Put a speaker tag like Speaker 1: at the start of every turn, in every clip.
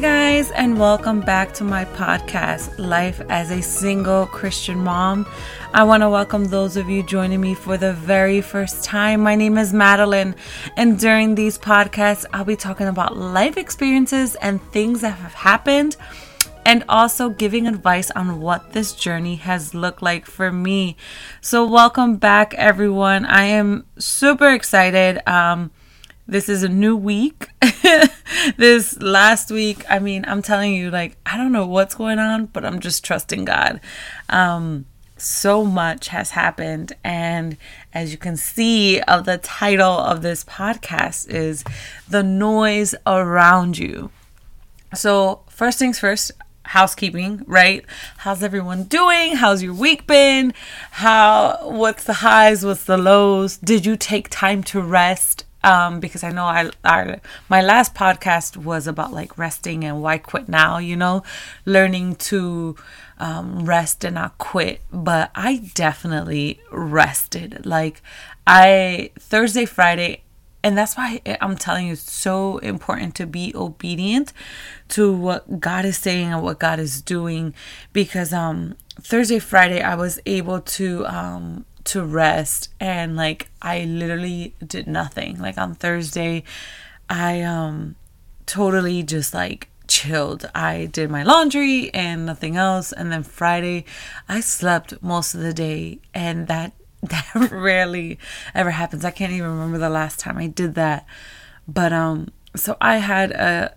Speaker 1: Guys, and welcome back to my podcast, Life as a Single Christian Mom. I want to welcome those of you joining me for the very first time. My name is Madeline, and during these podcasts, I'll be talking about life experiences and things that have happened, and also giving advice on what this journey has looked like for me. So, welcome back, everyone. I am super excited. Um, this is a new week. this last week, I mean, I'm telling you, like, I don't know what's going on, but I'm just trusting God. Um, so much has happened. And as you can see, of the title of this podcast is The Noise Around You. So, first things first, housekeeping, right? How's everyone doing? How's your week been? How what's the highs, what's the lows? Did you take time to rest? Um, because I know I, I my last podcast was about like resting and why quit now, you know, learning to um, rest and not quit. But I definitely rested. Like I Thursday, Friday, and that's why I'm telling you it's so important to be obedient to what God is saying and what God is doing because um Thursday, Friday I was able to um to rest and like I literally did nothing. Like on Thursday, I um totally just like chilled. I did my laundry and nothing else and then Friday I slept most of the day and that that rarely ever happens. I can't even remember the last time I did that. But um so I had a,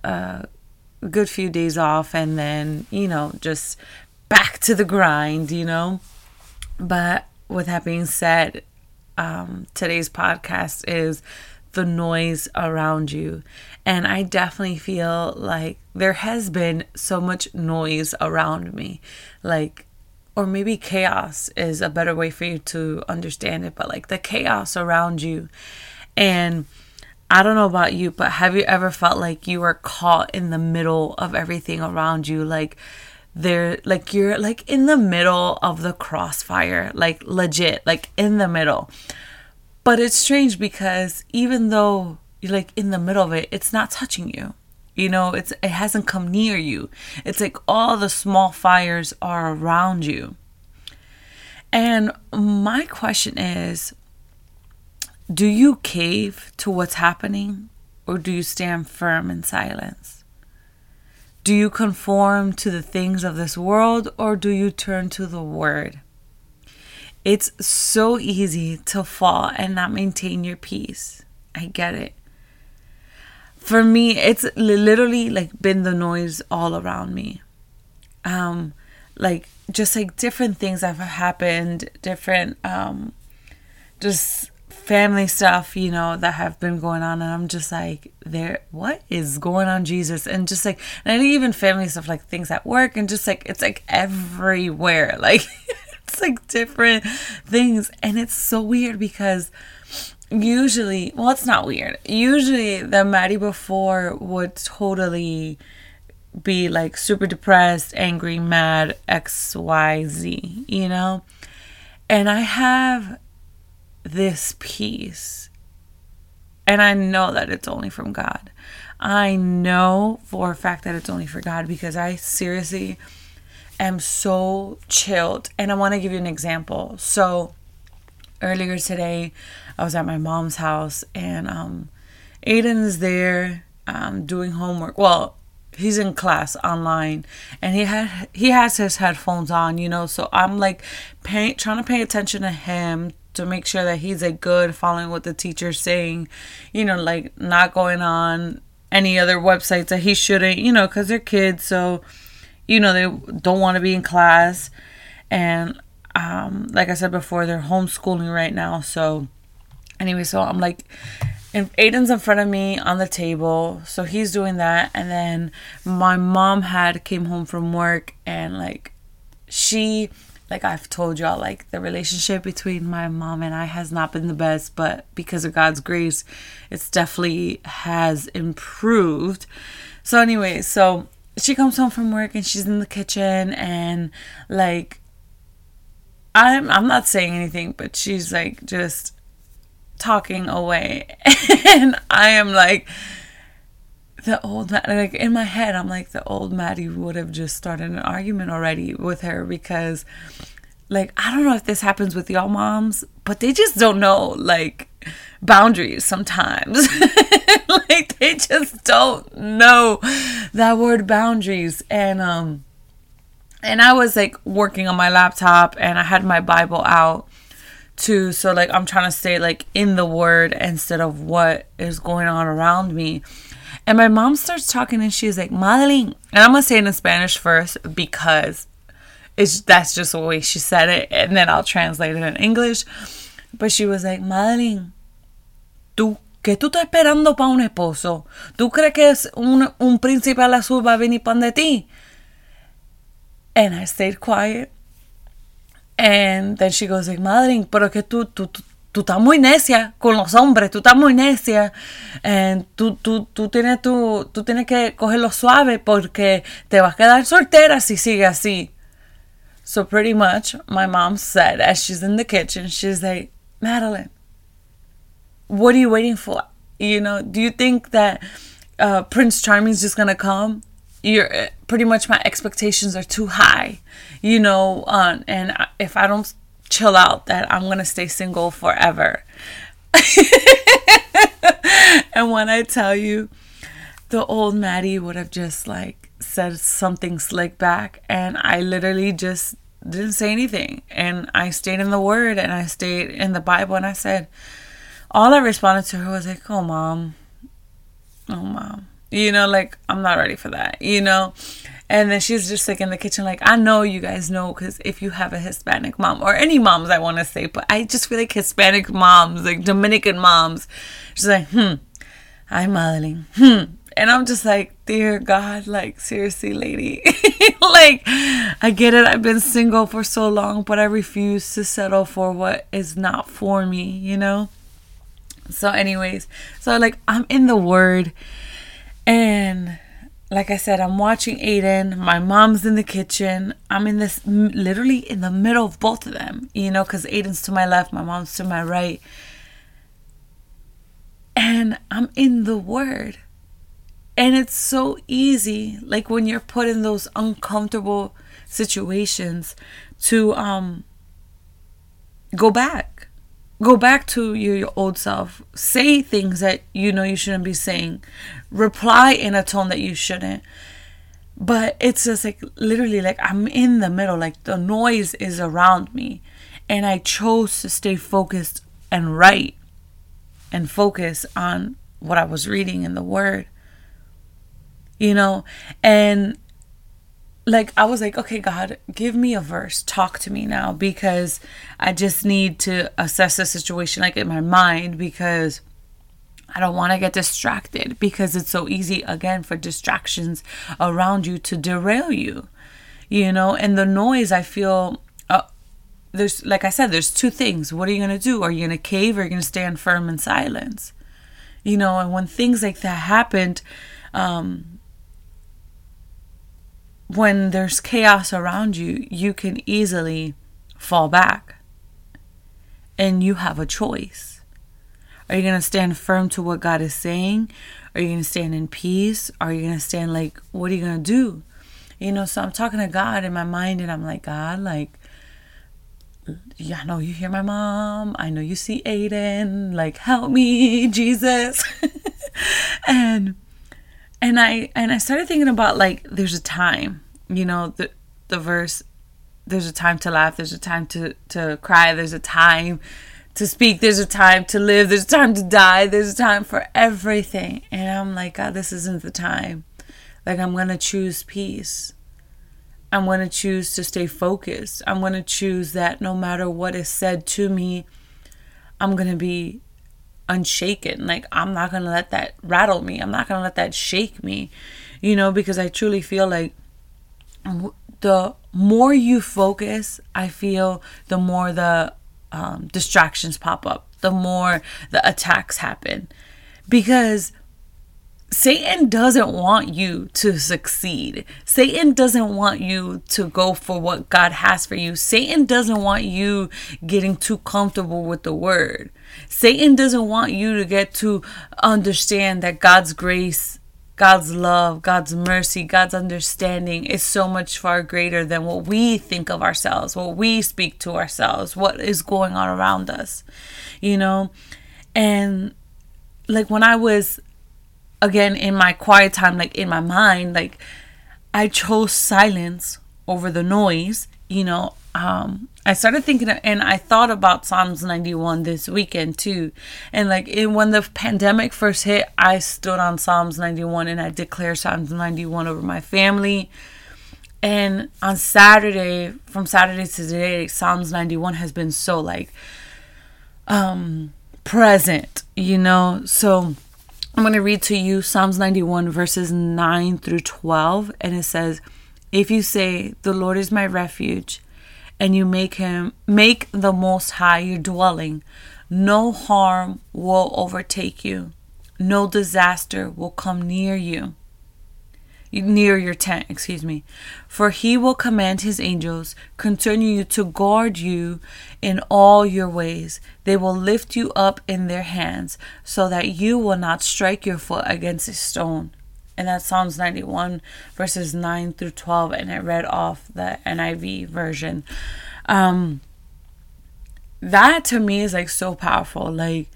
Speaker 1: a good few days off and then, you know, just back to the grind, you know. But with that being said, um, today's podcast is the noise around you. And I definitely feel like there has been so much noise around me. Like, or maybe chaos is a better way for you to understand it, but like the chaos around you. And I don't know about you, but have you ever felt like you were caught in the middle of everything around you? Like, they're like you're like in the middle of the crossfire, like legit, like in the middle. But it's strange because even though you're like in the middle of it, it's not touching you. You know, it's it hasn't come near you. It's like all the small fires are around you. And my question is do you cave to what's happening or do you stand firm in silence? Do you conform to the things of this world or do you turn to the word? It's so easy to fall and not maintain your peace. I get it. For me, it's literally like been the noise all around me. Um like just like different things that have happened, different um just family stuff, you know, that have been going on. And I'm just like, there, what is going on, Jesus? And just like, and even family stuff, like things at work, and just like, it's like everywhere. Like, it's like different things. And it's so weird because usually, well, it's not weird. Usually, the Maddie before would totally be like super depressed, angry, mad, XYZ, you know? And I have this peace. And I know that it's only from God. I know for a fact that it's only for God because I seriously am so chilled. And I want to give you an example. So earlier today, I was at my mom's house and um, Aiden's there um, doing homework. Well, he's in class online and he had he has his headphones on you know so i'm like pay, trying to pay attention to him to make sure that he's a good following what the teacher's saying, you know, like not going on any other websites that he shouldn't, you know, because they're kids, so you know they don't want to be in class, and um, like I said before, they're homeschooling right now, so anyway, so I'm like. And Aiden's in front of me on the table, so he's doing that. And then my mom had came home from work, and like she like I've told y'all, like the relationship between my mom and I has not been the best, but because of God's grace, it's definitely has improved. So, anyway, so she comes home from work and she's in the kitchen and like I'm I'm not saying anything, but she's like just talking away. and I am like the old like in my head i'm like the old maddie would have just started an argument already with her because like i don't know if this happens with y'all moms but they just don't know like boundaries sometimes. Like they just don't know that word boundaries. And um and i was like working on my laptop and i had my bible out too. So like i'm trying to stay like in the word instead of what is going on around me and my mom starts talking and she's like, Madeline. And I'm going to say it in Spanish first because it's that's just the way she said it. And then I'll translate it in English. But she was like, Madeline, tú, ¿qué tú estás esperando para un esposo? ¿Tú crees que es un, un príncipe azul va a venir pan de ti? And I stayed quiet. And then she goes like, Madeline, pero que tú, tú, tú tú estás muy necia con los hombres, tú estás muy necia, and tú, tú, tú, tienes, tú, tú tienes que cogerlo suave porque te vas a quedar soltera si sigue así. So pretty much, my mom said as she's in the kitchen, she's like, Madeline, what are you waiting for? You know, do you think that uh, Prince Charming is just gonna come? You're pretty much my expectations are too high, you know, and if I don't chill out that I'm going to stay single forever. and when I tell you, the old Maddie would have just like said something slick back, and I literally just didn't say anything. And I stayed in the Word and I stayed in the Bible, and I said, all I responded to her was like, oh, mom, oh, mom. You know, like, I'm not ready for that, you know? And then she's just like in the kitchen, like, I know you guys know because if you have a Hispanic mom or any moms, I want to say, but I just feel like Hispanic moms, like Dominican moms, she's like, hmm, I'm modeling, hmm. And I'm just like, dear God, like, seriously, lady. like, I get it. I've been single for so long, but I refuse to settle for what is not for me, you know? So, anyways, so like, I'm in the Word and like I said, I'm watching Aiden. My mom's in the kitchen. I'm in this literally in the middle of both of them, you know, because Aiden's to my left, my mom's to my right. And I'm in the Word. And it's so easy, like when you're put in those uncomfortable situations, to um go back go back to your, your old self. Say things that you know you shouldn't be saying. Reply in a tone that you shouldn't. But it's just like literally like i'm in the middle. Like the noise is around me. And i chose to stay focused and write and focus on what i was reading in the word. You know? And like I was like, okay, God, give me a verse. Talk to me now because I just need to assess the situation like in my mind because I don't want to get distracted because it's so easy again for distractions around you to derail you. You know, and the noise I feel uh, there's like I said there's two things. What are you going to do? Are you going to cave or are you going to stand firm in silence? You know, and when things like that happened um when there's chaos around you, you can easily fall back. And you have a choice. Are you going to stand firm to what God is saying? Are you going to stand in peace? Are you going to stand like, what are you going to do? You know, so I'm talking to God in my mind and I'm like, God, like, yeah, I know you hear my mom. I know you see Aiden. Like, help me, Jesus. and and I and I started thinking about like there's a time, you know, the the verse there's a time to laugh, there's a time to to cry, there's a time to speak, there's a time to live, there's a time to die, there's a time for everything. And I'm like, God, this isn't the time. Like I'm going to choose peace. I'm going to choose to stay focused. I'm going to choose that no matter what is said to me, I'm going to be unshaken. Like, I'm not going to let that rattle me. I'm not going to let that shake me, you know, because I truly feel like the more you focus, I feel the more the um, distractions pop up, the more the attacks happen. Because Satan doesn't want you to succeed. Satan doesn't want you to go for what God has for you. Satan doesn't want you getting too comfortable with the word. Satan doesn't want you to get to understand that God's grace God's love, God's mercy, God's understanding is so much far greater than what we think of ourselves, what we speak to ourselves, what is going on around us, you know? And like when I was, again, in my quiet time, like in my mind, like I chose silence over the noise, you know, um, I started thinking, and I thought about Psalms 91 this weekend too. And like when the pandemic first hit, I stood on Psalms 91 and I declared Psalms 91 over my family. And on Saturday, from Saturday to today, Psalms 91 has been so like um present, you know. So I'm going to read to you Psalms 91 verses 9 through 12 and it says, "If you say, the Lord is my refuge, and you make him make the most high your dwelling no harm will overtake you. No disaster will come near you near your tent excuse me for he will command his angels concerning you to guard you in all your ways they will lift you up in their hands so that you will not strike your foot against a stone and that's Psalms 91, verses 9 through 12. And I read off the NIV version. Um, that to me is like so powerful. Like,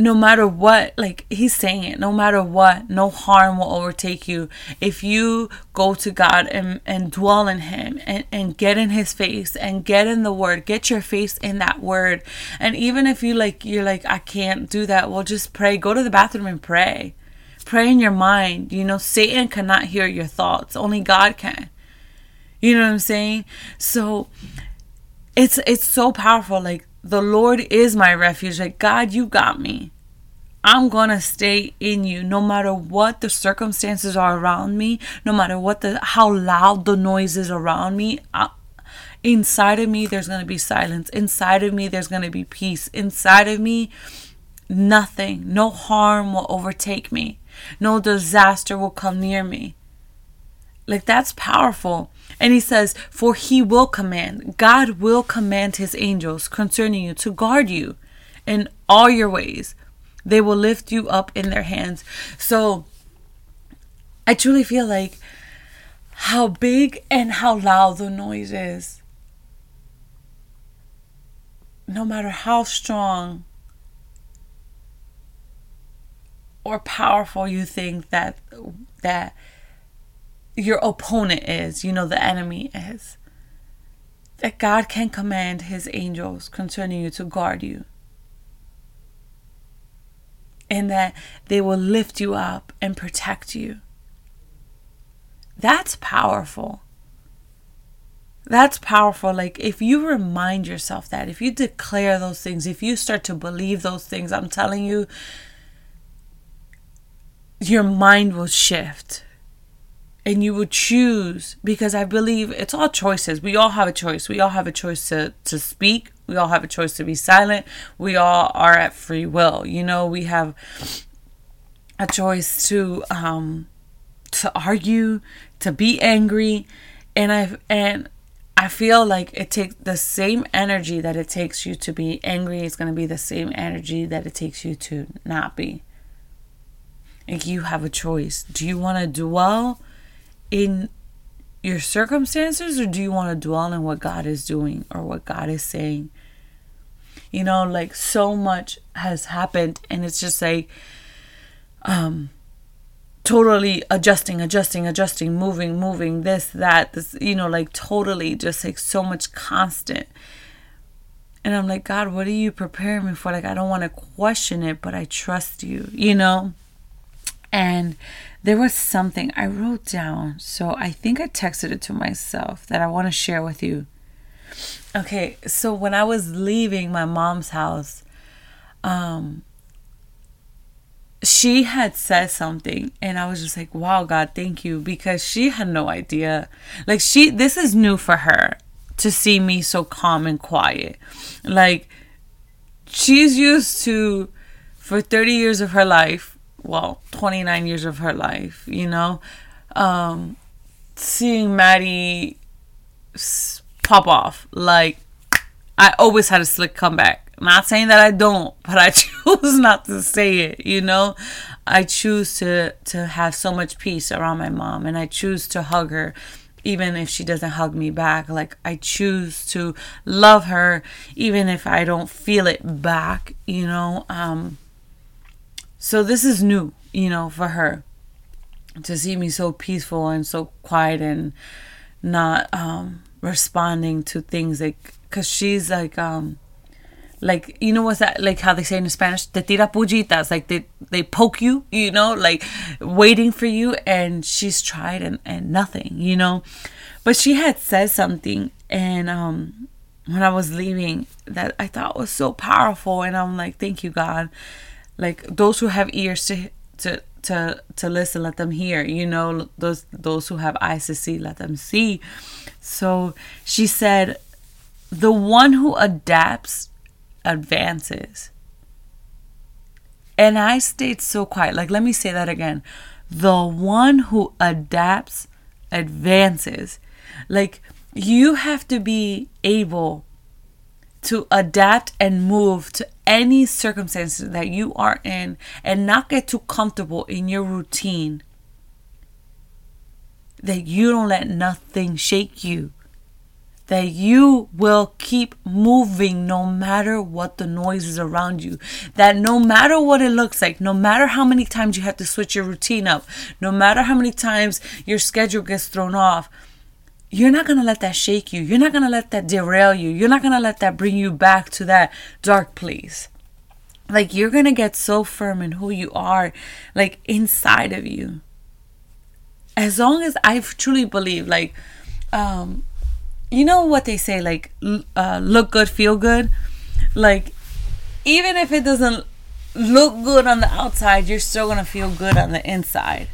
Speaker 1: no matter what, like he's saying it, no matter what, no harm will overtake you if you go to God and, and dwell in Him and, and get in His face and get in the Word, get your face in that Word. And even if you like, you're like, I can't do that, well, just pray. Go to the bathroom and pray. Pray in your mind. You know, Satan cannot hear your thoughts, only God can. You know what I'm saying? So it's it's so powerful. Like the Lord is my refuge. Like God, you got me. I'm going to stay in you no matter what the circumstances are around me, no matter what the how loud the noise is around me. I, inside of me there's going to be silence. Inside of me there's going to be peace. Inside of me nothing, no harm will overtake me. No disaster will come near me. Like that's powerful. And he says, For he will command, God will command his angels concerning you to guard you in all your ways. They will lift you up in their hands. So I truly feel like how big and how loud the noise is. No matter how strong or powerful you think that that your opponent is, you know, the enemy is. That God can command his angels concerning you to guard you. And that they will lift you up and protect you. That's powerful. That's powerful. Like, if you remind yourself that, if you declare those things, if you start to believe those things, I'm telling you, your mind will shift and you will choose because I believe it's all choices. We all have a choice. We all have a choice to, to speak. We all have a choice to be silent. We all are at free will. You know, we have a choice to um to argue, to be angry, and I and I feel like it takes the same energy that it takes you to be angry is going to be the same energy that it takes you to not be. Like you have a choice. Do you want to dwell in your circumstances or do you want to dwell in what God is doing or what God is saying? You know, like so much has happened and it's just like um totally adjusting, adjusting, adjusting, moving, moving, this, that, this, you know, like totally just like so much constant. And I'm like, God, what are you preparing me for? Like, I don't want to question it, but I trust you, you know? And there was something I wrote down. So I think I texted it to myself that I want to share with you. Okay, so when I was leaving my mom's house, um, she had said something and I was just like, wow, God, thank you. Because she had no idea. Like, she, this is new for her to see me so calm and quiet. Like, she's used to, for 30 years of her life, well 29 years of her life you know um seeing maddie pop off like i always had a slick comeback not saying that i don't but i choose not to say it you know I choose to to have so much peace around my mom and I choose to hug her even if she doesn't hug me back. Like I choose to love her even if I don't feel it back, you know. Um so this is new, you know, for her to see me so peaceful and so quiet and not um responding to things like cuz she's like um like you know what's that like how they say in Spanish? Te tira pullitas like they they poke you you know like waiting for you and she's tried and and nothing you know? But she had said something and um when I was leaving that I thought was so powerful and I'm like thank you God like those who have ears to to to to listen let them hear you know those those who have eyes to see let them see so she said the one who adapts advances. And I stayed so quiet. Like, let me say that again. The one who adapts advances. Like, you have to be able to adapt and move to any circumstances that you are in and not get too comfortable in your routine. That you don't let nothing shake you that you will keep moving no matter what the noise is around you. That no matter what it looks like, no matter how many times you have to switch your routine up, no matter how many times your schedule gets thrown off, you're not going to let that shake you. You're not going to let that derail you. You're not going to let that bring you back to that dark place. Like you're going to get so firm in who you are, like inside of you. As long as I truly believe, like, um, you know what they say like uh, look good feel good like even if it doesn't look good on the outside you're still gonna feel good on the inside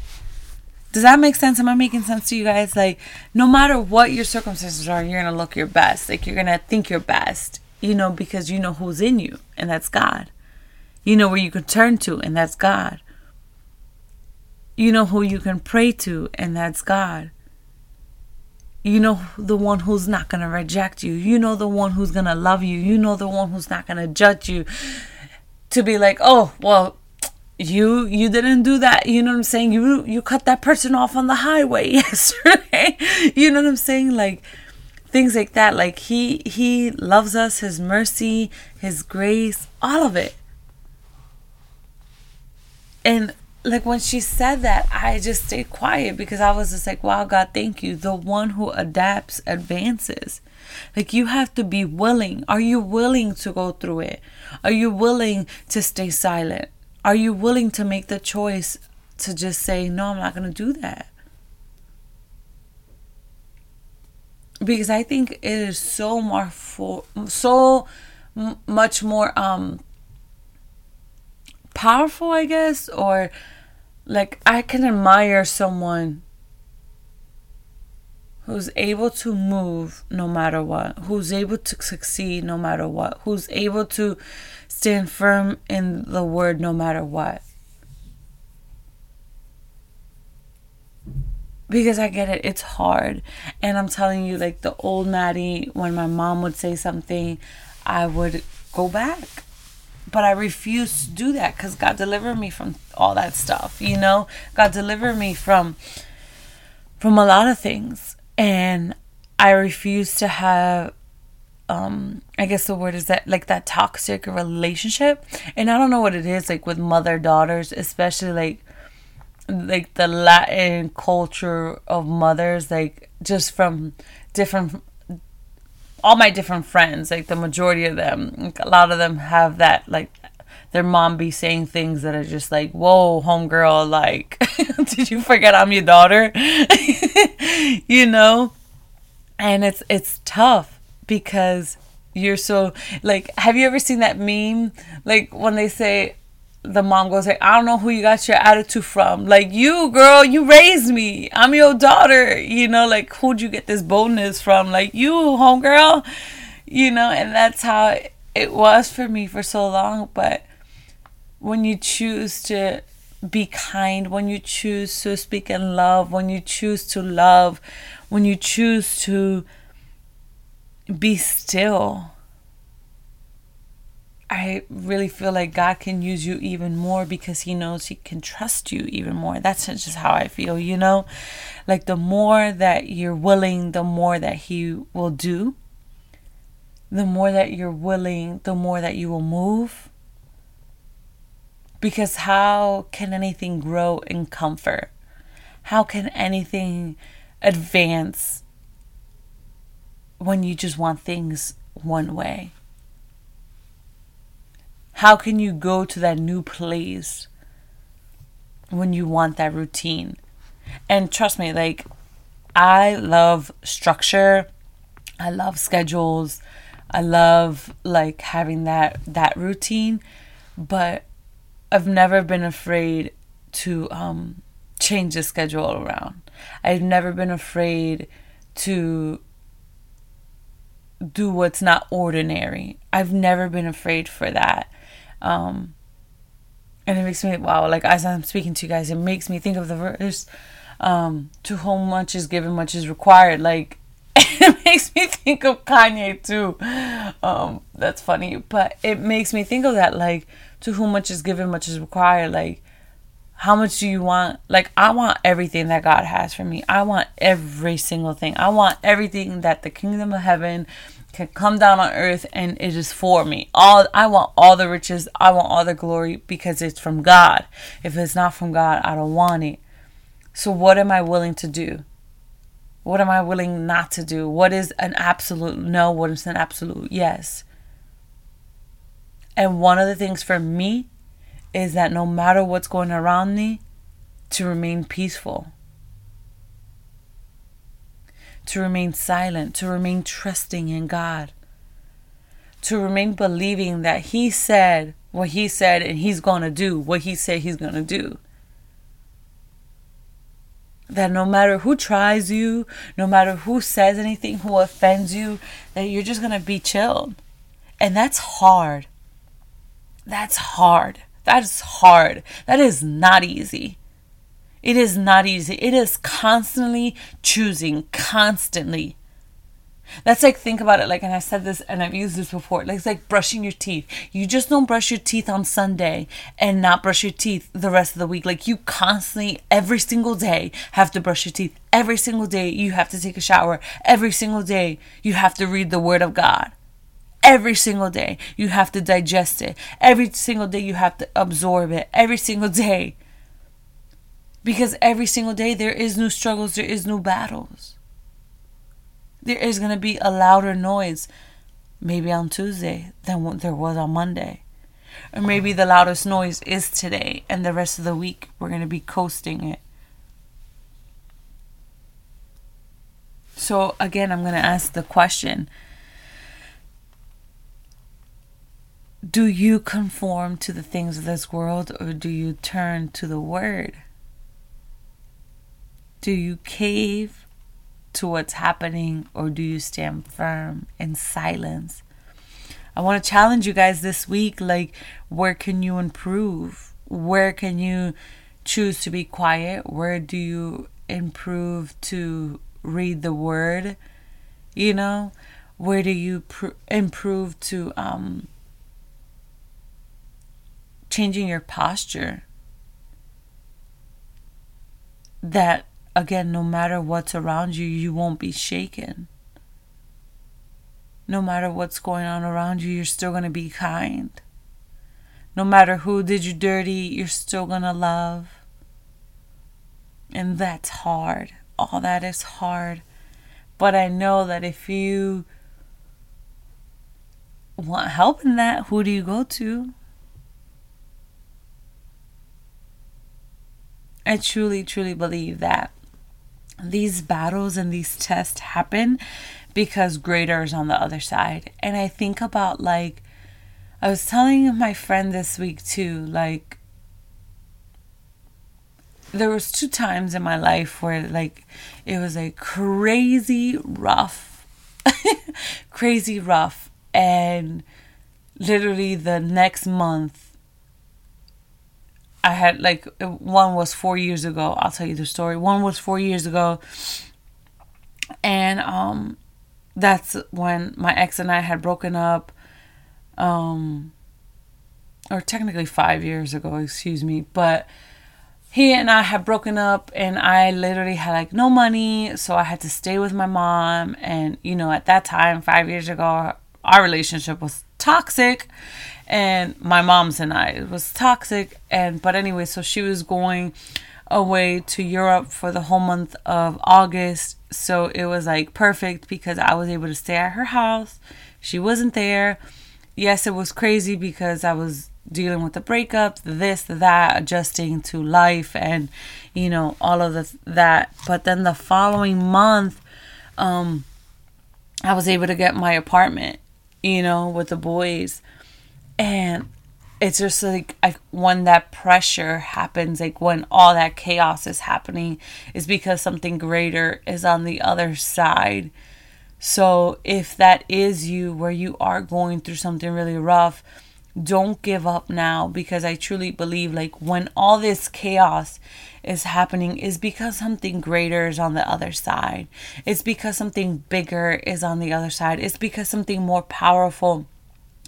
Speaker 1: does that make sense am i making sense to you guys like no matter what your circumstances are you're gonna look your best like you're gonna think your best you know because you know who's in you and that's god you know where you can turn to and that's god you know who you can pray to and that's god you know the one who's not going to reject you. You know the one who's going to love you. You know the one who's not going to judge you. To be like, "Oh, well, you you didn't do that." You know what I'm saying? You you cut that person off on the highway yesterday. you know what I'm saying? Like things like that. Like he he loves us, his mercy, his grace, all of it. And like when she said that, I just stayed quiet because I was just like, wow, God, thank you. The one who adapts advances. Like you have to be willing. Are you willing to go through it? Are you willing to stay silent? Are you willing to make the choice to just say, no, I'm not going to do that? Because I think it is so more for so much more um powerful, I guess, or like I can admire someone who's able to move no matter what, who's able to succeed no matter what, who's able to stand firm in the word no matter what. Because I get it, it's hard. And I'm telling you, like the old Maddie, when my mom would say something, I would go back but I refuse to do that because God delivered me from all that stuff, you know? God delivered me from from a lot of things. And I refuse to have um I guess the word is that like that toxic relationship. And I don't know what it is like with mother daughters, especially like like the Latin culture of mothers, like just from different all my different friends, like the majority of them, like a lot of them have that like their mom be saying things that are just like, "Whoa, homegirl, like, did you forget I'm your daughter?" you know, and it's it's tough because you're so like. Have you ever seen that meme? Like when they say, the mom goes like, I don't know who you got your attitude from. Like you, girl, you raised me. I'm your daughter. You know, like who'd you get this boldness from? Like you, homegirl. You know, and that's how it was for me for so long. But when you choose to be kind, when you choose to speak in love, when you choose to love, when you choose to be still I really feel like God can use you even more because He knows He can trust you even more. That's just how I feel, you know? Like the more that you're willing, the more that He will do. The more that you're willing, the more that you will move. Because how can anything grow in comfort? How can anything advance when you just want things one way? How can you go to that new place when you want that routine? And trust me, like, I love structure. I love schedules. I love like having that that routine, but I've never been afraid to um change the schedule around. I've never been afraid to do what's not ordinary. I've never been afraid for that. Um, and it makes me wow, like as I'm speaking to you guys, it makes me think of the verse, um, to whom much is given, much is required. Like it makes me think of Kanye too. Um, that's funny, but it makes me think of that. Like to whom much is given, much is required. Like how much do you want? Like I want everything that God has for me. I want every single thing. I want everything that the kingdom of heaven can come down on earth and it is for me. All I want all the riches, I want all the glory because it's from God. If it's not from God, I don't want it. So what am I willing to do? What am I willing not to do? What is an absolute no? What is an absolute yes? And one of the things for me is that no matter what's going around me, to remain peaceful to remain silent, to remain trusting in God, to remain believing that He said what He said and He's going to do what He said He's going to do. That no matter who tries you, no matter who says anything, who offends you, that you're just going to be chilled. And that's hard. That's hard. That is hard. That is not easy. It is not easy. It is constantly choosing, constantly. That's like think about it like and I said this and I've used this before. Like it's like brushing your teeth. You just don't brush your teeth on Sunday and not brush your teeth the rest of the week. Like you constantly every single day have to brush your teeth. Every single day you have to take a shower. Every single day you have to read the word of God. Every single day you have to digest it. Every single day you have to absorb it. Every single day because every single day there is new struggles, there is new battles. There is going to be a louder noise maybe on Tuesday than what there was on Monday. Or maybe the loudest noise is today, and the rest of the week we're going to be coasting it. So, again, I'm going to ask the question Do you conform to the things of this world, or do you turn to the Word? Do you cave to what's happening or do you stand firm in silence? I want to challenge you guys this week like, where can you improve? Where can you choose to be quiet? Where do you improve to read the word? You know, where do you pr- improve to um, changing your posture? That again, no matter what's around you, you won't be shaken. No matter what's going on around you, you're still going to be kind. No matter who did you dirty, you're still going to love. And that's hard. All that is hard. But I know that if you want help in that, who do you go to? I truly, truly believe that these battles and these tests happen because greater is on the other side. And I think about like, I was telling my friend this week too, like, there was two times in my life where like it was a crazy rough crazy rough and literally the next month I had like one was four years ago. I'll tell you the story. One was four years ago, and um, that's when my ex and I had broken up. Um, or technically five years ago, excuse me, but he and I had broken up and I literally had like no money, so I had to stay with my mom. And you know, at that time, five years ago, our relationship was toxic, and my mom's and I it was toxic. And but anyway, so she was going away to Europe for the whole month of August, so it was like perfect because I was able to stay at her house. She wasn't there. Yes, it was crazy because I was dealing with the breakup, this, that, adjusting to life, and you know all of the that. But then the following month, um, I was able to get my apartment, you know, with the boys, and it's just like I, when that pressure happens, like when all that chaos is happening, is because something greater is on the other side. So if that is you, where you are going through something really rough don't give up now because I truly believe like when all this chaos is happening is because something greater is on the other side. It's because something bigger is on the other side. It's because something more powerful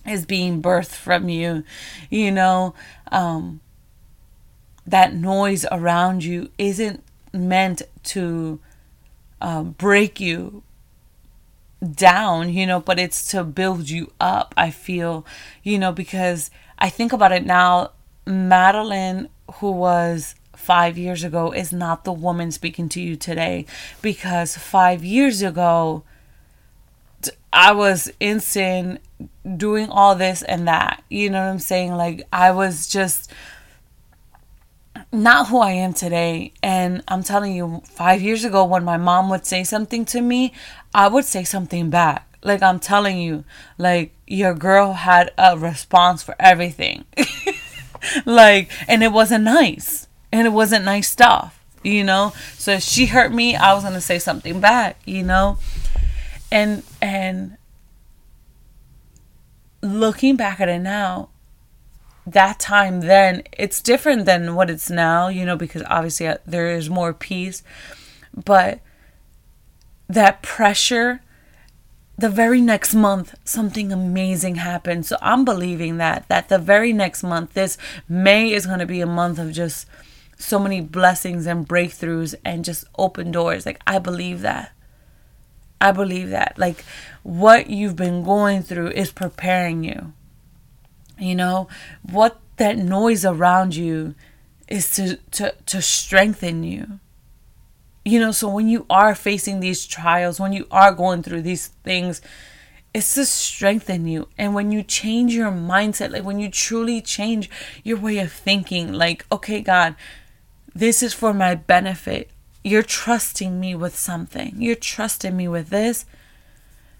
Speaker 1: is being birthed from you. You know, um that noise around you isn't meant to uh, break you down, you know, but it's to build you up, I feel, you know, because I think about it now, Madeline, who was five years ago, is not the woman speaking to you today because five years ago, I was in sin doing all this and that. You know what I'm saying? Like, I was just not who I am today. And I'm telling you, five years ago, when my mom would say something to me, I would say something back. Like I'm telling you, like your girl had a response for everything. like, and it wasn't nice. And it wasn't nice stuff, you know? So if she hurt me, I was gonna say something back, you know? And and looking back at it now, that time then it's different than what it's now you know because obviously uh, there is more peace. But that pressure the very next month something amazing happened. So i'm believing that that the very next month this may is going to be a month of just so many blessings and breakthroughs and just open doors. Like i believe that i believe that like what you've been going through is preparing you you know, what that noise around you is to, to, to strengthen you. You know, so when you are facing these trials, when you are going through these things, it's to strengthen you. And when you change your mindset, like when you truly change your way of thinking, like, okay, God, this is for my benefit. You're trusting me with something. You're trusting me with this.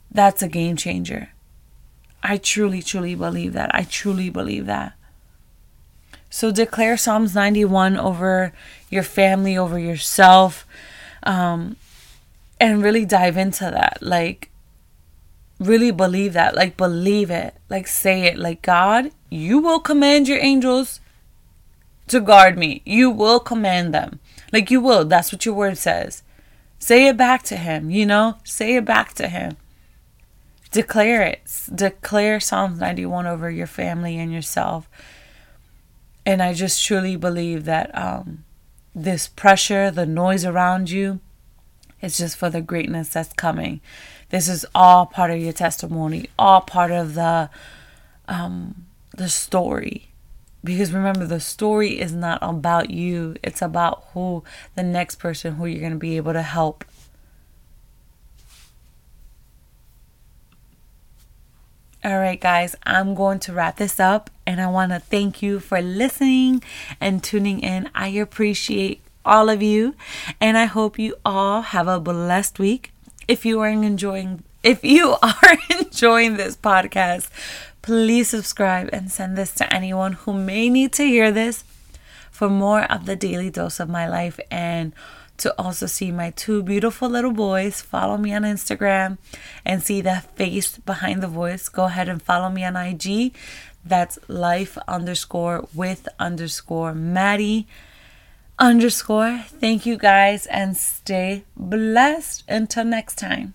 Speaker 1: That's a game changer. I truly, truly believe that. I truly believe that. So declare Psalms 91 over your family, over yourself, um, and really dive into that. Like, really believe that. Like, believe it. Like, say it. Like, God, you will command your angels to guard me. You will command them. Like, you will. That's what your word says. Say it back to Him, you know? Say it back to Him. Declare it. Declare Psalms 91 over your family and yourself. And I just truly believe that um, this pressure, the noise around you, is just for the greatness that's coming. This is all part of your testimony, all part of the um, the story. Because remember, the story is not about you; it's about who the next person who you're going to be able to help All right, guys, I'm going to wrap this up and I want to thank you for listening and tuning in. I appreciate all of you and I hope you all have a blessed week. If you are enjoying if you are enjoying this podcast, please subscribe and send this to anyone who may need to hear this for more of the daily dose of my life and to also see my two beautiful little boys. Follow me on Instagram and see the face behind the voice. Go ahead and follow me on IG. That's life underscore with underscore Maddie underscore. Thank you guys and stay blessed. Until next time.